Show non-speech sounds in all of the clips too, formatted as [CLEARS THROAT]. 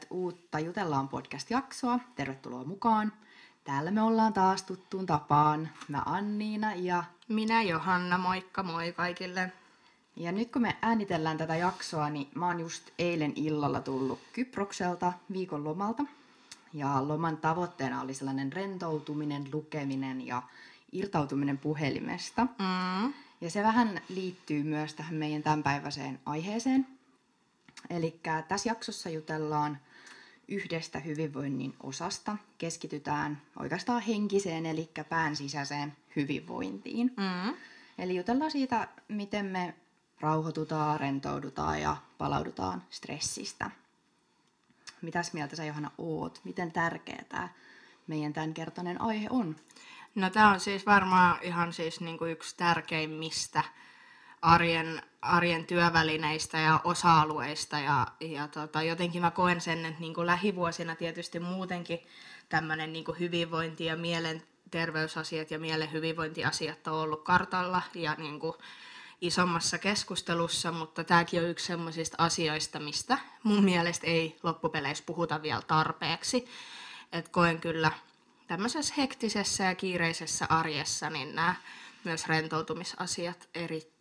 kuuntelet uutta Jutellaan podcast-jaksoa. Tervetuloa mukaan. Täällä me ollaan taas tuttuun tapaan. Mä Anniina ja... Minä Johanna, moikka moi kaikille. Ja nyt kun me äänitellään tätä jaksoa, niin mä oon just eilen illalla tullut Kyprokselta viikon lomalta. Ja loman tavoitteena oli sellainen rentoutuminen, lukeminen ja irtautuminen puhelimesta. Mm. Ja se vähän liittyy myös tähän meidän tämänpäiväiseen aiheeseen. Eli tässä jaksossa jutellaan yhdestä hyvinvoinnin osasta. Keskitytään oikeastaan henkiseen, eli pään sisäiseen hyvinvointiin. Mm. Eli jutellaan siitä, miten me rauhoitutaan, rentoudutaan ja palaudutaan stressistä. Mitäs mieltä sä Johanna oot? Miten tärkeä tämä meidän tämänkertainen aihe on? No tämä on siis varmaan ihan siis niinku yksi tärkeimmistä arjen, arjen työvälineistä ja osa-alueista. Ja, ja tota, jotenkin mä koen sen, että niinku lähivuosina tietysti muutenkin tämmöinen niinku hyvinvointi ja mielenterveysasiat ja mielen hyvinvointiasiat on ollut kartalla ja niinku isommassa keskustelussa, mutta tämäkin on yksi sellaisista asioista, mistä mun mielestä ei loppupeleissä puhuta vielä tarpeeksi. Et koen kyllä tämmöisessä hektisessä ja kiireisessä arjessa niin nämä myös rentoutumisasiat erittäin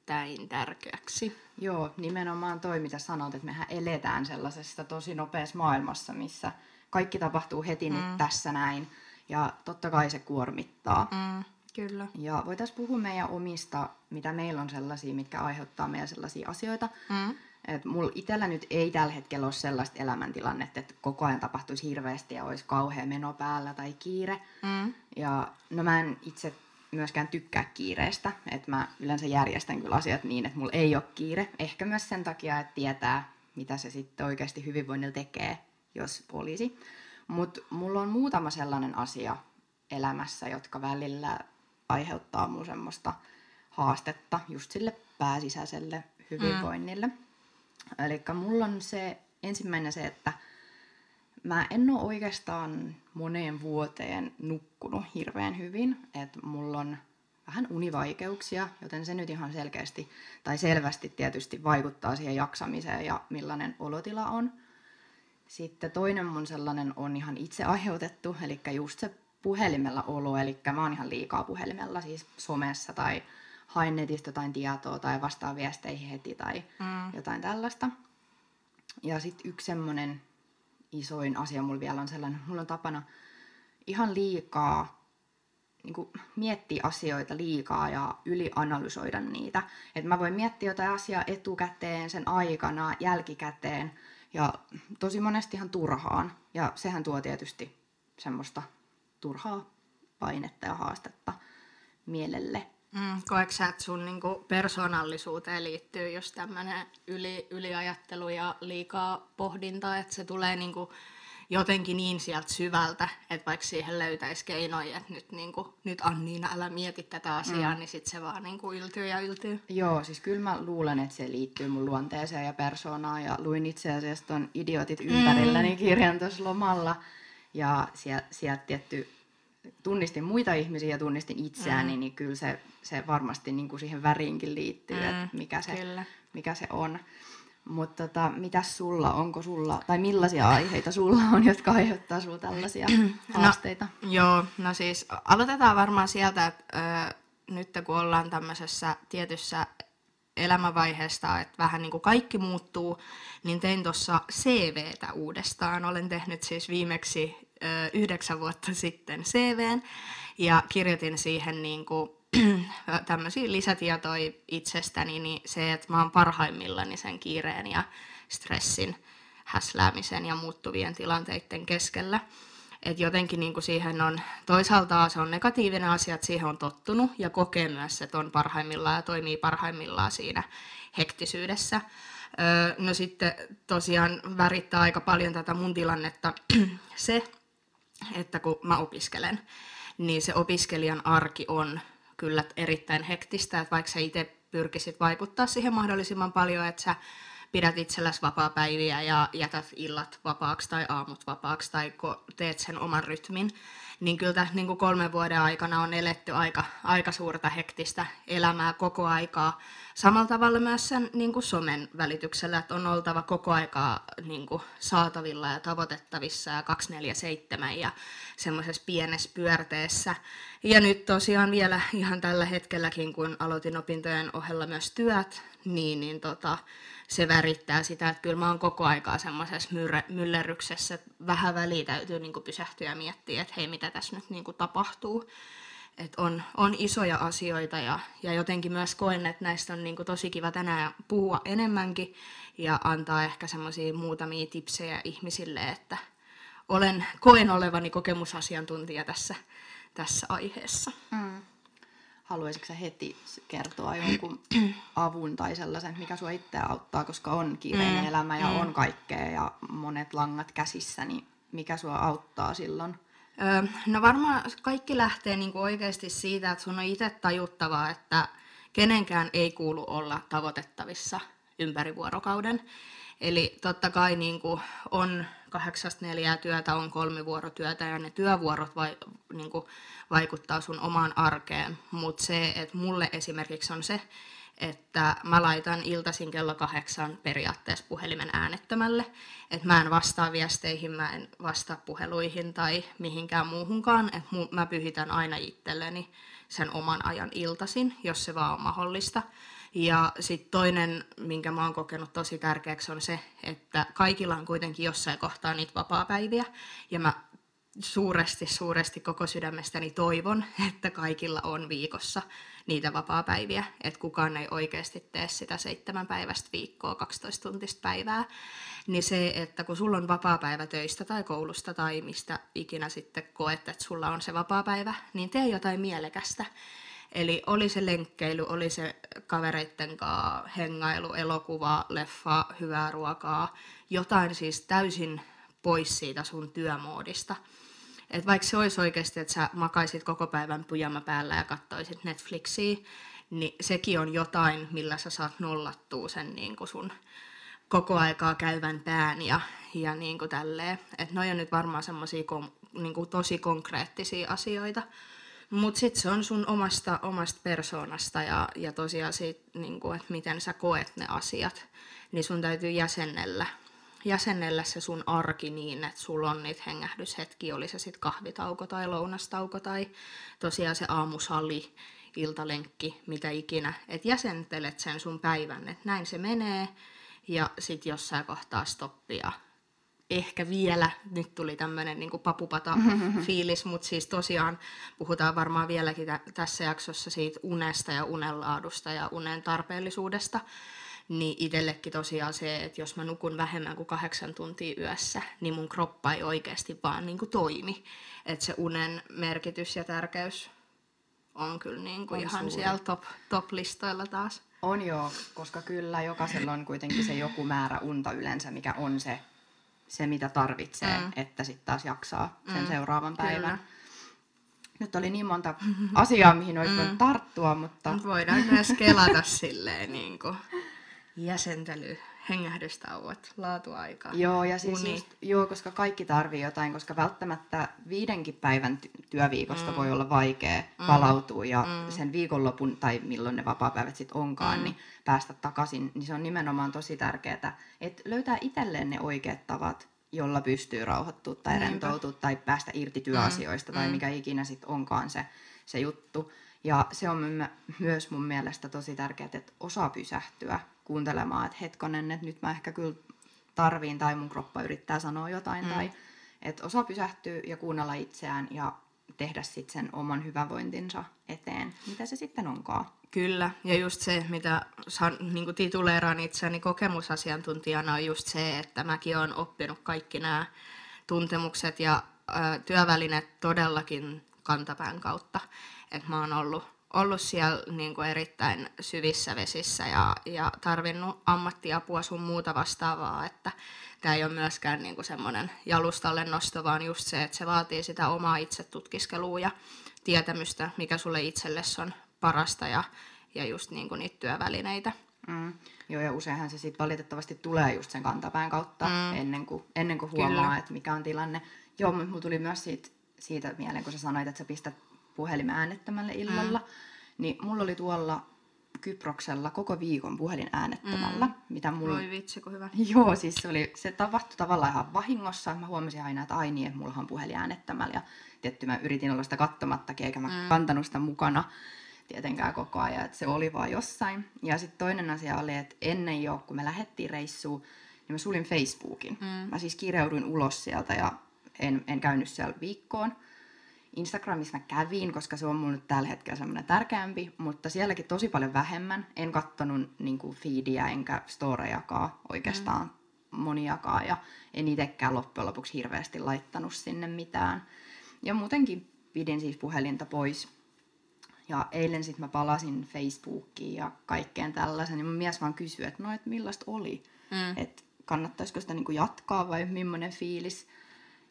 tärkeäksi. Joo, nimenomaan toi, mitä sanot, että mehän eletään sellaisessa tosi nopeassa maailmassa, missä kaikki tapahtuu heti mm. nyt tässä näin. Ja totta kai se kuormittaa. Mm, kyllä. Ja voitaisiin puhua meidän omista, mitä meillä on sellaisia, mitkä aiheuttaa meidän sellaisia asioita. Mm. Et mulla itsellä nyt ei tällä hetkellä ole sellaista elämäntilannetta, että koko ajan tapahtuisi hirveästi ja olisi kauhea meno päällä tai kiire. Mm. Ja no mä en itse myöskään tykkää kiireestä, että mä yleensä järjestän kyllä asiat niin, että mulla ei ole kiire. Ehkä myös sen takia, että tietää, mitä se sitten oikeasti hyvinvoinnilla tekee, jos olisi. Mutta mulla on muutama sellainen asia elämässä, jotka välillä aiheuttaa mulle semmoista haastetta just sille pääsisäiselle hyvinvoinnille. Mm. Eli mulla on se ensimmäinen se, että mä en ole oikeastaan moneen vuoteen nukkunut hirveän hyvin. Että mulla on vähän univaikeuksia, joten se nyt ihan selkeästi tai selvästi tietysti vaikuttaa siihen jaksamiseen ja millainen olotila on. Sitten toinen mun sellainen on ihan itse aiheutettu, eli just se puhelimella olo, eli mä oon ihan liikaa puhelimella, siis somessa tai hain netistä jotain tietoa tai vastaan viesteihin heti tai Mm. jotain tällaista. Ja sitten yksi semmoinen isoin asia mulla vielä on sellainen, mulla on tapana ihan liikaa niin kuin miettiä asioita liikaa ja ylianalysoida niitä. Et mä voin miettiä jotain asiaa etukäteen, sen aikana, jälkikäteen ja tosi monesti ihan turhaan. Ja sehän tuo tietysti semmoista turhaa painetta ja haastetta mielelle. Mm, koetko sä, että sun niinku persoonallisuuteen liittyy just tämmöinen yli, yliajattelu ja liikaa pohdintaa, että se tulee niinku jotenkin niin sieltä syvältä, että vaikka siihen löytäisi keinoja, että nyt, niinku, nyt Anniina, älä mieti tätä asiaa, mm. niin sitten se vaan niinku yltyy ja yltyy. Joo, siis kyllä mä luulen, että se liittyy mun luonteeseen ja persoonaan. Ja luin itse asiassa ton Idiotit ympärilläni kirjan tuossa lomalla. Ja sieltä sielt tietty tunnistin muita ihmisiä ja tunnistin itseäni, mm. niin kyllä se, se varmasti niin kuin siihen väriinkin liittyy, mm, että mikä se, Kyllä. mikä se on. Mutta tota, mitäs sulla, onko sulla, tai millaisia aiheita sulla on, jotka aiheuttaa sulla tällaisia haasteita? No, joo, no siis aloitetaan varmaan sieltä, että ö, nyt kun ollaan tämmöisessä tietyssä elämänvaiheesta, että vähän niin kuin kaikki muuttuu, niin tein tuossa CVtä uudestaan. Olen tehnyt siis viimeksi yhdeksän vuotta sitten CVn ja kirjoitin siihen [CLEARS THROAT] niin kuin, tämmöisiä lisätietoja itsestäni, niin se, että mä oon parhaimmillani sen kiireen ja stressin häsläämisen ja muuttuvien tilanteiden keskellä. Et jotenkin niin kuin siihen on, toisaalta se on negatiivinen asia, että siihen on tottunut ja kokee myös, että on parhaimmillaan ja toimii parhaimmillaan siinä hektisyydessä. Öö, no sitten tosiaan värittää aika paljon tätä mun tilannetta [CLEARS THROAT] se, että kun mä opiskelen, niin se opiskelijan arki on kyllä erittäin hektistä, että vaikka sä itse pyrkisit vaikuttaa siihen mahdollisimman paljon, että sä pidät itselläsi vapaa-päiviä ja jätät illat vapaaksi tai aamut vapaaksi tai teet sen oman rytmin, niin kyllä tässä niin kuin kolmen vuoden aikana on eletty aika, aika suurta hektistä elämää koko aikaa. Samalla tavalla myös sen niin kuin somen välityksellä, että on oltava koko aikaa niin kuin saatavilla ja tavoitettavissa ja 247 ja semmoisessa pienessä pyörteessä. Ja nyt tosiaan vielä ihan tällä hetkelläkin, kun aloitin opintojen ohella myös työt, niin, niin tota, se värittää sitä, että kyllä mä oon koko aikaa semmoisessa myllerryksessä, että vähän väliä täytyy niin kuin pysähtyä ja miettiä, että hei, mitä tässä nyt niin kuin tapahtuu. Et on, on isoja asioita ja, ja jotenkin myös koen, että näistä on niin kuin tosi kiva tänään puhua enemmänkin ja antaa ehkä semmoisia muutamia tipsejä ihmisille, että olen, koen olevani kokemusasiantuntija tässä, tässä aiheessa. Mm haluaisitko heti kertoa jonkun [CLEARS THROAT] avun tai sellaisen, mikä sua itse auttaa, koska on kiireinen mm. elämä ja mm. on kaikkea ja monet langat käsissä, niin mikä sua auttaa silloin? Öö, no varmaan kaikki lähtee niinku oikeasti siitä, että sun on itse tajuttavaa, että kenenkään ei kuulu olla tavoitettavissa ympäri vuorokauden. Eli totta kai niin kuin on kahdeksasta neljää työtä, on kolmivuorotyötä ja ne työvuorot vai, niin kuin vaikuttaa sun omaan arkeen. Mutta se, että mulle esimerkiksi on se, että mä laitan iltaisin kello kahdeksan periaatteessa puhelimen äänettömälle. Että mä en vastaa viesteihin, mä en vastaa puheluihin tai mihinkään muuhunkaan. Että mä pyhitän aina itselleni sen oman ajan iltaisin, jos se vaan on mahdollista. Ja sitten toinen, minkä mä oon kokenut tosi tärkeäksi, on se, että kaikilla on kuitenkin jossain kohtaa niitä vapaapäiviä. Ja mä suuresti, suuresti koko sydämestäni toivon, että kaikilla on viikossa niitä vapaapäiviä, että kukaan ei oikeasti tee sitä seitsemän päivästä viikkoa, 12 tuntista päivää, niin se, että kun sulla on vapaapäivä töistä tai koulusta tai mistä ikinä sitten koet, että sulla on se vapaapäivä, niin tee jotain mielekästä. Eli oli se lenkkeily, oli se kavereitten kanssa hengailu, elokuva, leffa, hyvää ruokaa, jotain siis täysin pois siitä sun työmoodista. Et vaikka se olisi oikeasti, että sä makaisit koko päivän pujama päällä ja katsoisit Netflixiä, niin sekin on jotain, millä sä saat nollattua sen niin kuin sun koko aikaa käyvän pään ja, ja niin kuin tälleen. Että on nyt varmaan semmoisia niin tosi konkreettisia asioita. Mutta sitten se on sun omasta, omasta persoonasta ja, ja tosiaan siitä, niin kuin, että miten sä koet ne asiat, niin sun täytyy jäsennellä, jäsennellä se sun arki niin, että sulla on niitä hengähdyshetkiä, oli se sitten kahvitauko tai lounastauko tai tosiaan se aamusali, iltalenkki, mitä ikinä. Että jäsentelet sen sun päivän, että näin se menee ja sitten jossain kohtaa stoppia ehkä vielä, nyt tuli tämmöinen niin papupata-fiilis, mutta siis tosiaan puhutaan varmaan vieläkin t- tässä jaksossa siitä unesta ja unenlaadusta ja unen tarpeellisuudesta. Niin itsellekin tosiaan se, että jos mä nukun vähemmän kuin kahdeksan tuntia yössä, niin mun kroppa ei oikeasti vaan niin kuin toimi. Että se unen merkitys ja tärkeys on kyllä niin kuin on ihan suuri. siellä top, top-listoilla taas. On joo, koska kyllä jokaisella on kuitenkin se joku määrä unta yleensä, mikä on se se, mitä tarvitsee, mm. että sitten taas jaksaa sen mm. seuraavan päivän. Kyllä. Nyt oli niin monta asiaa, mihin olisi [LAUGHS] mm. tarttua, mutta... Mut voidaan myös kelata silleen niin kuin jäsentely, hengähdystauot, laatuaika. Joo, ja siis just, joo, koska kaikki tarvii jotain, koska välttämättä viidenkin päivän työviikosta mm. voi olla vaikea mm. palautua ja mm. sen viikonlopun, tai milloin ne vapaapäivät sitten onkaan, mm. niin päästä takaisin, niin se on nimenomaan tosi tärkeää, että löytää itselleen ne oikeat tavat, jolla pystyy rauhoittua tai Niinpä. rentoutua tai päästä irti työasioista mm. tai mm. mikä ikinä sitten onkaan se, se juttu. Ja se on myös mun mielestä tosi tärkeää, että osaa pysähtyä kuuntelemaan, että hetkonen, että nyt mä ehkä kyllä tarviin tai mun kroppa yrittää sanoa jotain mm. tai että osaa pysähtyä ja kuunnella itseään ja tehdä sitten sen oman hyvävointinsa eteen, mitä se sitten onkaan. Kyllä, ja just se, mitä niin tituleeraan itseäni kokemusasiantuntijana, on just se, että mäkin olen oppinut kaikki nämä tuntemukset ja ö, työvälineet todellakin kantapään kautta. Että mä oon ollut, ollut siellä niin kuin erittäin syvissä vesissä ja, ja tarvinnut ammattiapua sun muuta vastaavaa, että tämä ei ole myöskään niin kuin semmoinen jalustalle nosto, vaan just se, että se vaatii sitä omaa itsetutkiskelua ja tietämystä, mikä sulle itsellesi on parasta ja, ja just niin kuin niitä työvälineitä. Mm. Joo, ja useinhan se sitten valitettavasti tulee just sen kantapään kautta mm. ennen, kuin, ennen kuin huomaa, Kyllä. että mikä on tilanne. Joo, mutta mulla tuli myös siitä, siitä mieleen, kun sä sanoit, että sä pistät puhelimen äänettömälle illalla, mm. niin mulla oli tuolla Kyproksella koko viikon puhelin äänettömällä, mm. mitä mulla... Voi vitsi, kun hyvä. [LAUGHS] Joo, siis se, oli, se tapahtui tavallaan ihan vahingossa. Mä huomasin aina, että ai niin, että mulla on puhelin äänettömällä. Ja tietty mä yritin olla sitä kattomattakin, eikä mä mm. kantanut sitä mukana tietenkään koko ajan, että se oli vaan jossain. Ja sitten toinen asia oli, että ennen jo, kun me lähdettiin reissuun, niin mä sulin Facebookin. Mm. Mä siis kirjauduin ulos sieltä ja en, en käynyt siellä viikkoon. Instagramissa mä kävin, koska se on mun nyt tällä hetkellä semmoinen tärkeämpi, mutta sielläkin tosi paljon vähemmän. En kattonut niin feedia enkä storejakaan oikeastaan mm. moniakaan ja en itsekään loppujen lopuksi hirveästi laittanut sinne mitään. Ja muutenkin pidin siis puhelinta pois. Ja eilen sitten mä palasin Facebookiin ja kaikkeen tällaisen, niin mun mies vaan kysyi, että no, että millaista oli, mm. että kannattaisiko sitä niinku jatkaa vai millainen fiilis.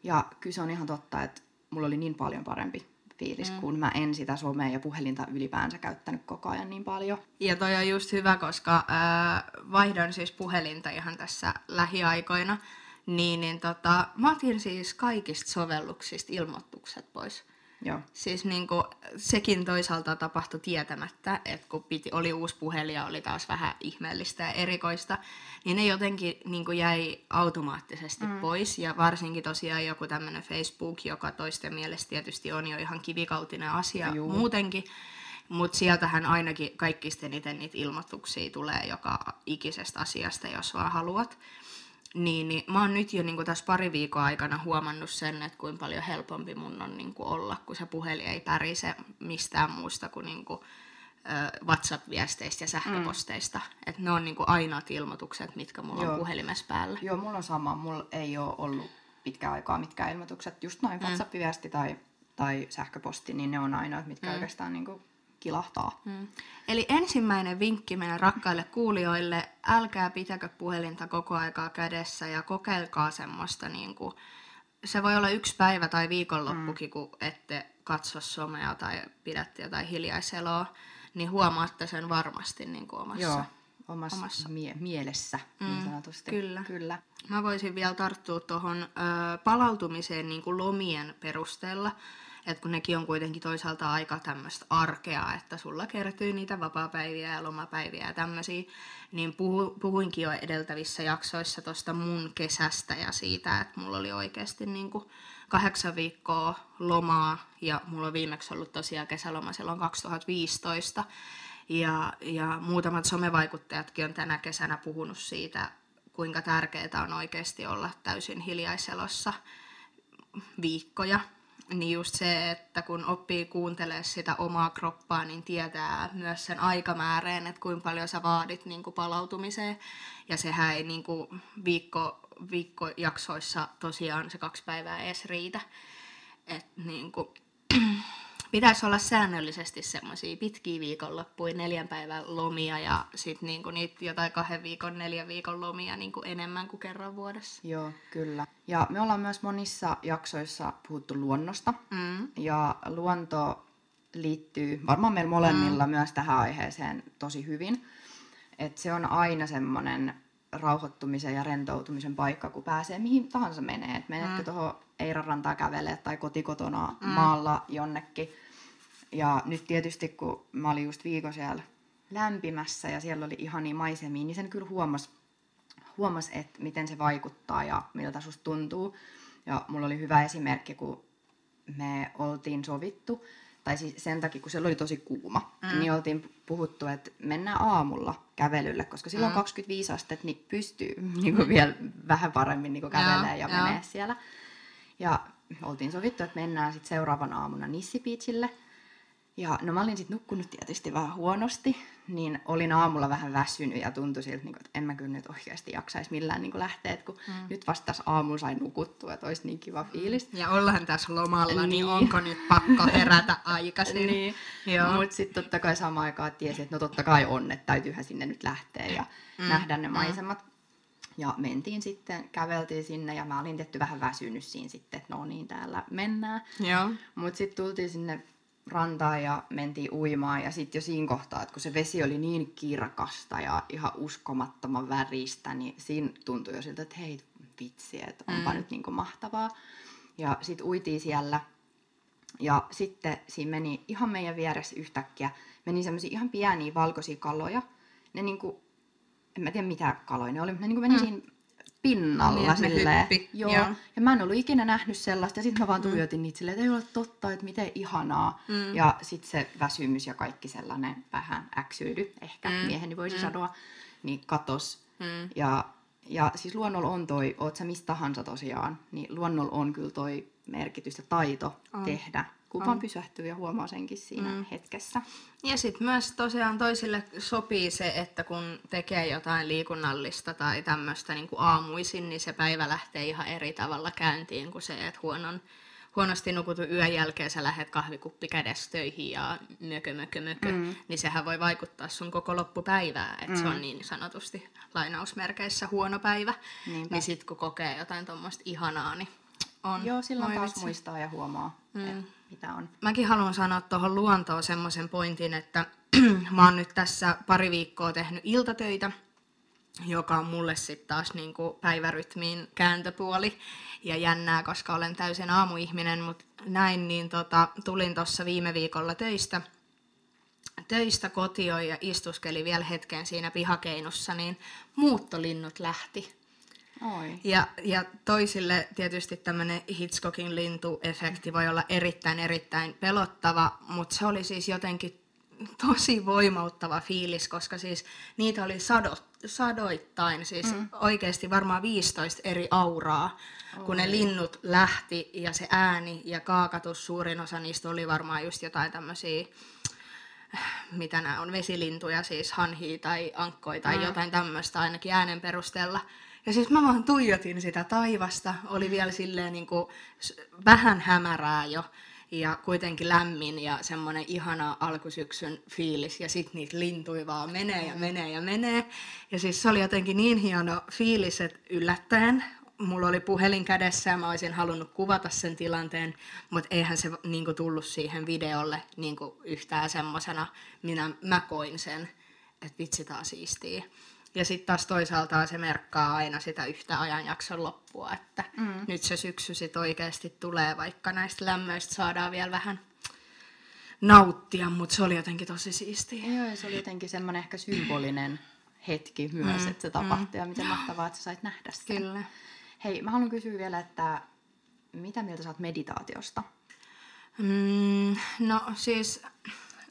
Ja kyllä se on ihan totta, että mulla oli niin paljon parempi fiilis, mm. kun mä en sitä somea ja puhelinta ylipäänsä käyttänyt koko ajan niin paljon. Ja toi on just hyvä, koska äh, vaihdoin siis puhelinta ihan tässä lähiaikoina, niin, niin tota, mä otin siis kaikista sovelluksista ilmoitukset pois. Joo. Siis niin kuin, sekin toisaalta tapahtui tietämättä, että kun piti, oli uusi puhelin ja oli taas vähän ihmeellistä ja erikoista, niin ne jotenkin niin kuin jäi automaattisesti mm. pois. Ja varsinkin tosiaan joku tämmöinen Facebook, joka toisten mielestä tietysti on jo ihan kivikautinen asia Juu. muutenkin, mutta sieltähän ainakin kaikista eniten niitä ilmoituksia tulee joka ikisestä asiasta, jos vaan haluat. Niin, niin mä oon nyt jo niin tässä pari viikon aikana huomannut sen, että kuinka paljon helpompi mun on niin olla, kun se puhelin ei pärise mistään muusta kuin, niin kuin WhatsApp-viesteistä ja sähköposteista. Mm. Että ne on niin kuin ainoat ilmoitukset, mitkä mulla Joo. on puhelimessa päällä. Joo, mulla on sama. Mulla ei ole ollut pitkään aikaa mitkään ilmoitukset. Just noin mm. WhatsApp-viesti tai, tai sähköposti, niin ne on ainoat, mitkä mm. oikeastaan niin kuin kilahtaa. Mm. Eli ensimmäinen vinkki meidän rakkaille kuulijoille, älkää pitäkö puhelinta koko aikaa kädessä ja kokeilkaa semmoista, niin kuin, se voi olla yksi päivä tai viikonloppukin, mm. kun ette katso somea tai pidätte jotain hiljaiseloa, niin huomaatte sen varmasti niin kuin omassa, Joo, omassa, omassa. Mie- mielessä niin mm, sanotusti. Kyllä. kyllä. Mä voisin vielä tarttua tuohon palautumiseen niin kuin lomien perusteella että kun nekin on kuitenkin toisaalta aika tämmöistä arkea, että sulla kertyy niitä vapaapäiviä ja lomapäiviä ja tämmöisiä, niin puhu, puhuinkin jo edeltävissä jaksoissa tuosta mun kesästä ja siitä, että mulla oli oikeasti niin kuin kahdeksan viikkoa lomaa ja mulla on viimeksi ollut tosiaan kesäloma silloin 2015. Ja, ja muutamat somevaikuttajatkin on tänä kesänä puhunut siitä, kuinka tärkeää on oikeasti olla täysin hiljaiselossa viikkoja niin just se, että kun oppii kuuntelemaan sitä omaa kroppaa, niin tietää myös sen aikamääreen, että kuinka paljon sä vaadit niin kuin palautumiseen. Ja sehän ei niin kuin viikko, viikkojaksoissa tosiaan se kaksi päivää edes riitä. Et niin kuin, pitäisi olla säännöllisesti semmoisia pitkiä viikonloppuja, neljän päivän lomia ja sitten niinku niitä jotain kahden viikon, neljän viikon lomia niinku enemmän kuin kerran vuodessa. Joo, kyllä. Ja me ollaan myös monissa jaksoissa puhuttu luonnosta. Mm. Ja luonto liittyy varmaan meillä molemmilla mm. myös tähän aiheeseen tosi hyvin. Et se on aina semmoinen rauhoittumisen ja rentoutumisen paikka, kun pääsee mihin tahansa menee. Et menetkö mm. tuohon Eiran rantaa kävelee tai kotikotona mm. maalla jonnekin. Ja nyt tietysti, kun mä olin just viikon siellä lämpimässä ja siellä oli ihania maisemia, niin sen kyllä huomasi, huomas, että miten se vaikuttaa ja miltä susta tuntuu. Ja mulla oli hyvä esimerkki, kun me oltiin sovittu, tai siis sen takia, kun siellä oli tosi kuuma, mm. niin oltiin puhuttu, että mennään aamulla kävelylle, koska silloin mm. 25 astetta, niin pystyy [LAUGHS] niin kuin vielä vähän paremmin niin kävelemään ja, ja menee siellä. Ja oltiin sovittu, että mennään sitten seuraavan aamuna Nissipiitsille. Ja no mä olin sitten nukkunut tietysti vähän huonosti, niin olin aamulla vähän väsynyt ja tuntui siltä, niin että en mä kyllä nyt oikeasti jaksaisi millään niin lähteä, kun mm. nyt vasta tässä aamulla sain nukuttua, että olisi niin kiva fiilis. Ja ollaan tässä lomalla, niin, niin onko nyt pakko herätä aikaisin? [LAUGHS] niin, mutta sitten totta kai samaan aikaan tiesi, että no totta kai on, että täytyyhän sinne nyt lähteä ja mm. nähdä ne mm. maisemat. Ja mentiin sitten, käveltiin sinne ja mä olin tehty vähän väsynyt siinä sitten, että no niin, täällä mennään. Mutta sitten tultiin sinne rantaan ja mentiin uimaan ja sitten jo siinä kohtaa, että kun se vesi oli niin kirkasta ja ihan uskomattoman väristä, niin siinä tuntui jo siltä, että hei vitsi, että onpa mm. nyt niinku mahtavaa. Ja sitten uitiin siellä Ja sitten siinä meni ihan meidän vieressä yhtäkkiä, meni semmoisia ihan pieniä valkoisia kaloja. Ne niinku, en mä tiedä mitä kaloja ne oli, mutta ne niinku meni mm. siinä pinnalla Niin, silleen. hyppi, Joo. joo. Ja mä en ollut ikinä nähnyt sellaista. Ja sitten mä vaan tuijotin niitä silleen, että ei ole totta, että miten ihanaa. Mm. Ja sitten se väsymys ja kaikki sellainen vähän äksyily, ehkä Mm. mieheni voisi Mm. sanoa, niin katos. Mm. Ja, ja siis luonnolla on toi, oot sä mistä tahansa tosiaan, niin luonnolla on kyllä toi merkitys ja taito On. tehdä. Kun On. pysähtyy ja huomaa senkin siinä Mm. hetkessä. Ja sitten myös tosiaan toisille sopii se, että kun tekee jotain liikunnallista tai tämmöistä niin aamuisin, niin se päivä lähtee ihan eri tavalla käyntiin kuin se, että huonon, huonosti nukutun yön jälkeen sä lähdet kahvikuppi kädessä töihin ja mökö, mökö, mökö, Mm. mm. niin sehän voi vaikuttaa sun koko loppupäivää, että mm. se Mm. on niin sanotusti lainausmerkeissä huono päivä. Niinpä. Niin sitten kun kokee jotain tuommoista ihanaa, niin on. Joo, silloin Oi taas vitsi. muistaa ja huomaa, Mm. mm. mitä on. Mäkin haluan sanoa tuohon luontoon semmoisen pointin, että [CLEARS THROAT] mä oon nyt tässä pari viikkoa tehnyt iltatöitä, joka on mulle sitten taas niinku päivärytmiin kääntöpuoli ja jännää, koska olen täysin aamuihminen, mutta näin, niin tota, tulin tuossa viime viikolla töistä, töistä kotiin ja istuskeli vielä hetken siinä pihakeinussa, niin muuttolinnut lähti. Oi. Ja, ja toisille tietysti tämmöinen Hitchcockin lintuefekti voi olla erittäin, erittäin pelottava, mutta se oli siis jotenkin tosi voimauttava fiilis, koska siis niitä oli sadot, sadoittain, siis mm. oikeasti varmaan 15 eri auraa, kun ne Oi. linnut lähti ja se ääni ja kaakatus, suurin osa niistä oli varmaan just jotain tämmöisiä mitä nämä on, vesilintuja, siis hanhia tai ankkoja tai Mm. jotain tämmöistä ainakin äänen perusteella. Ja siis mä vaan tuijotin sitä taivasta, oli vielä silleen niin kuin vähän hämärää jo ja kuitenkin lämmin ja semmoinen ihana alkusyksyn fiilis ja sitten niitä lintuja vaan menee ja menee ja menee. Ja siis se oli jotenkin niin hieno fiilis, että yllättäen mulla oli puhelin kädessä ja mä olisin halunnut kuvata sen tilanteen, mutta eihän se niinku tullut siihen videolle niinku yhtään semmosena, minä mä koin sen, että vitsi on siistiä. Ja sitten taas toisaalta se merkkaa aina sitä yhtä ajanjakson loppua, että Mm. mm. nyt se syksy sit oikeasti tulee, vaikka näistä lämmöistä saadaan vielä vähän nauttia, mutta se oli jotenkin tosi siistiä. Joo, ja se oli jotenkin semmoinen ehkä symbolinen hetki myös, Mm, että se tapahtui ja miten mahtavaa, että sä sait nähdä sen. Kyllä. Hei, mä haluan kysyä vielä, että mitä mieltä sä oot meditaatiosta? Mm, no siis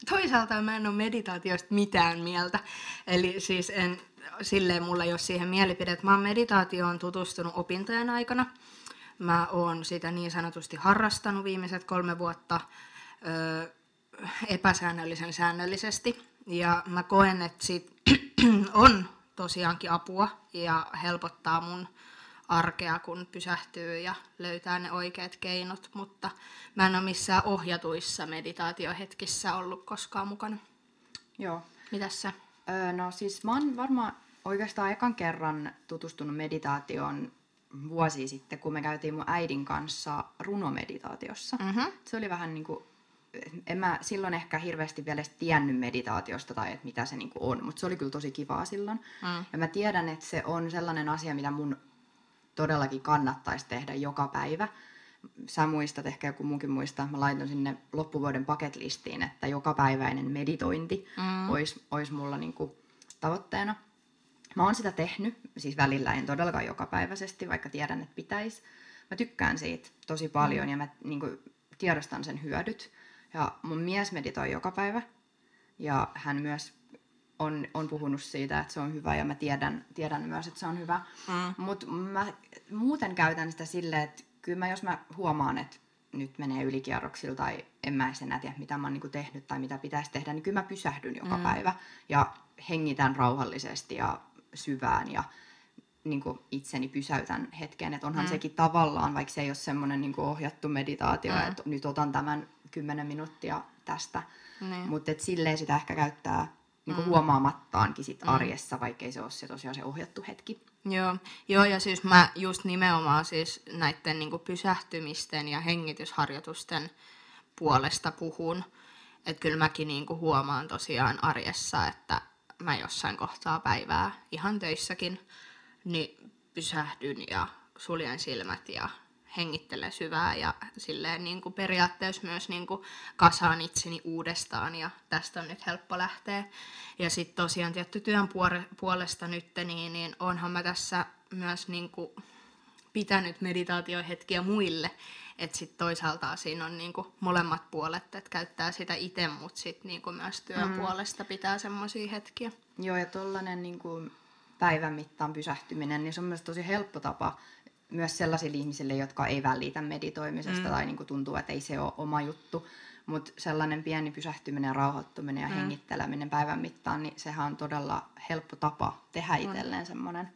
toisaalta mä en ole meditaatiosta mitään mieltä. Eli siis en, silleen mulla ei ole siihen mielipide. että Mä oon meditaatioon tutustunut opintojen aikana. Mä oon sitä niin sanotusti harrastanut viimeiset kolme vuotta ö, epäsäännöllisen säännöllisesti. Ja mä koen, että siitä [CLEARS THROAT] on tosiaankin apua ja helpottaa mun arkea, kun pysähtyy ja löytää ne oikeat keinot, mutta mä en ole missään ohjatuissa meditaatiohetkissä ollut koskaan mukana. Joo. Mitäs sä? Öö, no siis mä oon varmaan oikeastaan ekan kerran tutustunut meditaatioon vuosi sitten, kun me käytiin mun äidin kanssa runomeditaatiossa. Mm-hmm. Se oli vähän niin kuin, en mä silloin ehkä hirveästi vielä tiennyt meditaatiosta tai että mitä se niin kuin on, mutta se oli kyllä tosi kivaa silloin. Mm. Ja mä tiedän, että se on sellainen asia, mitä mun todellakin kannattaisi tehdä joka päivä. Sä muistat, ehkä joku muukin muistaa, mä laitan sinne loppuvuoden paketlistiin, että jokapäiväinen meditointi Mm. olisi, olisi mulla niinku tavoitteena. Mä oon sitä tehnyt, siis välillä en todellakaan jokapäiväisesti, vaikka tiedän, että pitäisi. Mä tykkään siitä tosi paljon ja mä niinku, tiedostan sen hyödyt. Ja mun mies meditoi joka päivä ja hän myös on, on puhunut siitä, että se on hyvä ja mä tiedän, tiedän myös, että se on hyvä. Mm. Mutta mä muuten käytän sitä silleen, että kyllä mä, jos mä huomaan, että nyt menee ylikierroksilla tai en mä enää tiedä, mitä mä oon niinku tehnyt tai mitä pitäisi tehdä, niin kyllä mä pysähdyn joka Mm. päivä ja hengitän rauhallisesti ja syvään ja niin kuin itseni pysäytän hetken. Että onhan Mm. sekin tavallaan, vaikka se ei ole semmoinen niin ohjattu meditaatio, Mm. että nyt otan tämän kymmenen minuuttia tästä. Niin. Mutta silleen sitä ehkä käyttää niin Mm. mm. huomaamattaankin sit Mm. arjessa, vaikka ei se ole se tosiaan se ohjattu hetki. Joo. Joo, ja siis mä just nimenomaan siis näiden niin pysähtymisten ja hengitysharjoitusten puolesta puhun. Että kyllä mäkin niin huomaan tosiaan arjessa, että mä jossain kohtaa päivää ihan töissäkin, niin pysähdyn ja suljen silmät ja hengittelen syvää ja silleen niin kuin periaatteessa myös niin kuin kasaan itseni uudestaan ja tästä on nyt helppo lähteä. Ja sitten tosiaan tietty työn puolesta nyt, niin, niin onhan mä tässä myös niin kuin pitänyt meditaatiohetkiä muille. Että sitten toisaalta siinä on niinku molemmat puolet, että käyttää sitä itse, mutta sitten niinku myös työn mm. puolesta pitää semmoisia hetkiä. Joo, ja tuollainen niinku päivän mittaan pysähtyminen, niin se on myös tosi helppo tapa myös sellaisille ihmisille, jotka ei välitä meditoimisesta mm. tai niinku tuntuu, että ei se ole oma juttu. Mutta sellainen pieni pysähtyminen ja rauhoittuminen ja mm. hengitteleminen päivän mittaan, niin sehän on todella helppo tapa tehdä itselleen semmoinen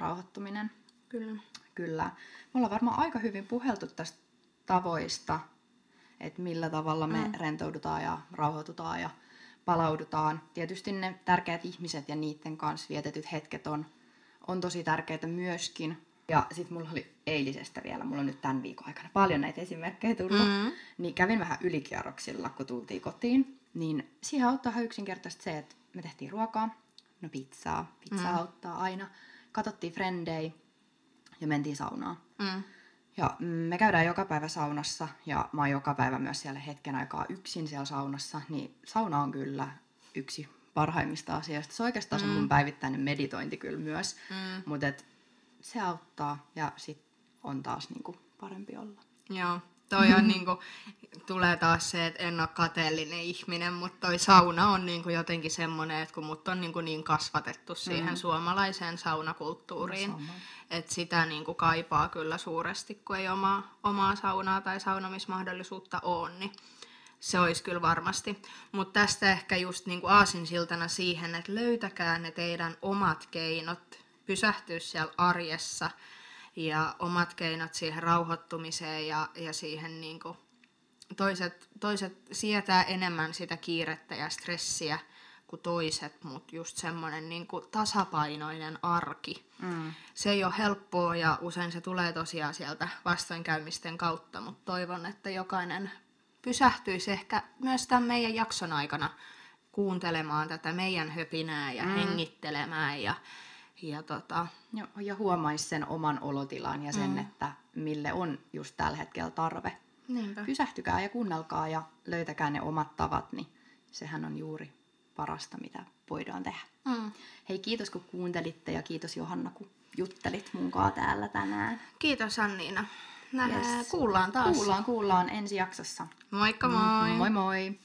rauhoittuminen. Kyllä. Kyllä. Me ollaan varmaan aika hyvin puheltu tästä tavoista, että millä tavalla me mm. rentoudutaan ja rauhoitutaan ja palaudutaan. Tietysti ne tärkeät ihmiset ja niiden kanssa vietetyt hetket on, on tosi tärkeitä myöskin. Ja sitten mulla oli eilisestä vielä, mulla on nyt tämän viikon aikana paljon näitä esimerkkejä tullut, mm-hmm. niin kävin vähän ylikierroksilla, kun tultiin kotiin. Niin siihen auttaa ihan yksinkertaisesti se, että me tehtiin ruokaa, no pizzaa, pizza mm. auttaa aina. Katsottiin frendei ja mentiin saunaan. Mm. Ja me käydään joka päivä saunassa ja mä oon joka päivä myös siellä hetken aikaa yksin siellä saunassa, niin sauna on kyllä yksi parhaimmista asioista. Se on oikeastaan mm. se mun päivittäinen meditointi kyllä myös, mm. mutta se auttaa ja sit on taas niinku parempi olla. Joo, toi on niinku, tulee taas se, että en ole kateellinen ihminen, mutta toi sauna on niinku jotenkin semmoinen, että kun mut on niinku niin kasvatettu siihen mm. suomalaiseen saunakulttuuriin, että sitä niinku kaipaa kyllä suuresti, kun ei omaa, omaa saunaa tai saunomismahdollisuutta ole, niin se olisi kyllä varmasti. Mutta tästä ehkä just niinku aasinsiltana siihen, että löytäkää ne teidän omat keinot pysähtyä siellä arjessa ja omat keinot siihen rauhoittumiseen ja, ja siihen niinku toiset, toiset sietää enemmän sitä kiirettä ja stressiä kuin toiset, mutta just semmoinen niin tasapainoinen arki. Mm. Se ei ole helppoa ja usein se tulee tosiaan sieltä vastoinkäymisten kautta, mutta toivon, että jokainen pysähtyisi ehkä myös tämän meidän jakson aikana kuuntelemaan tätä meidän höpinää ja mm. hengittelemään ja, ja, tota... ja, ja huomaisi sen oman olotilan ja sen, mm. että mille on just tällä hetkellä tarve. Niinpä. Pysähtykää ja kuunnelkaa ja löytäkää ne omat tavat, niin sehän on juuri parasta, mitä voidaan tehdä. Mm. Hei, kiitos kun kuuntelitte ja kiitos Johanna, kun juttelit munkaan täällä tänään. Kiitos Anniina. Nähdään, yes. kuullaan taas. Kuullaan, kuullaan ensi jaksossa. Moikka moi! Moi moi!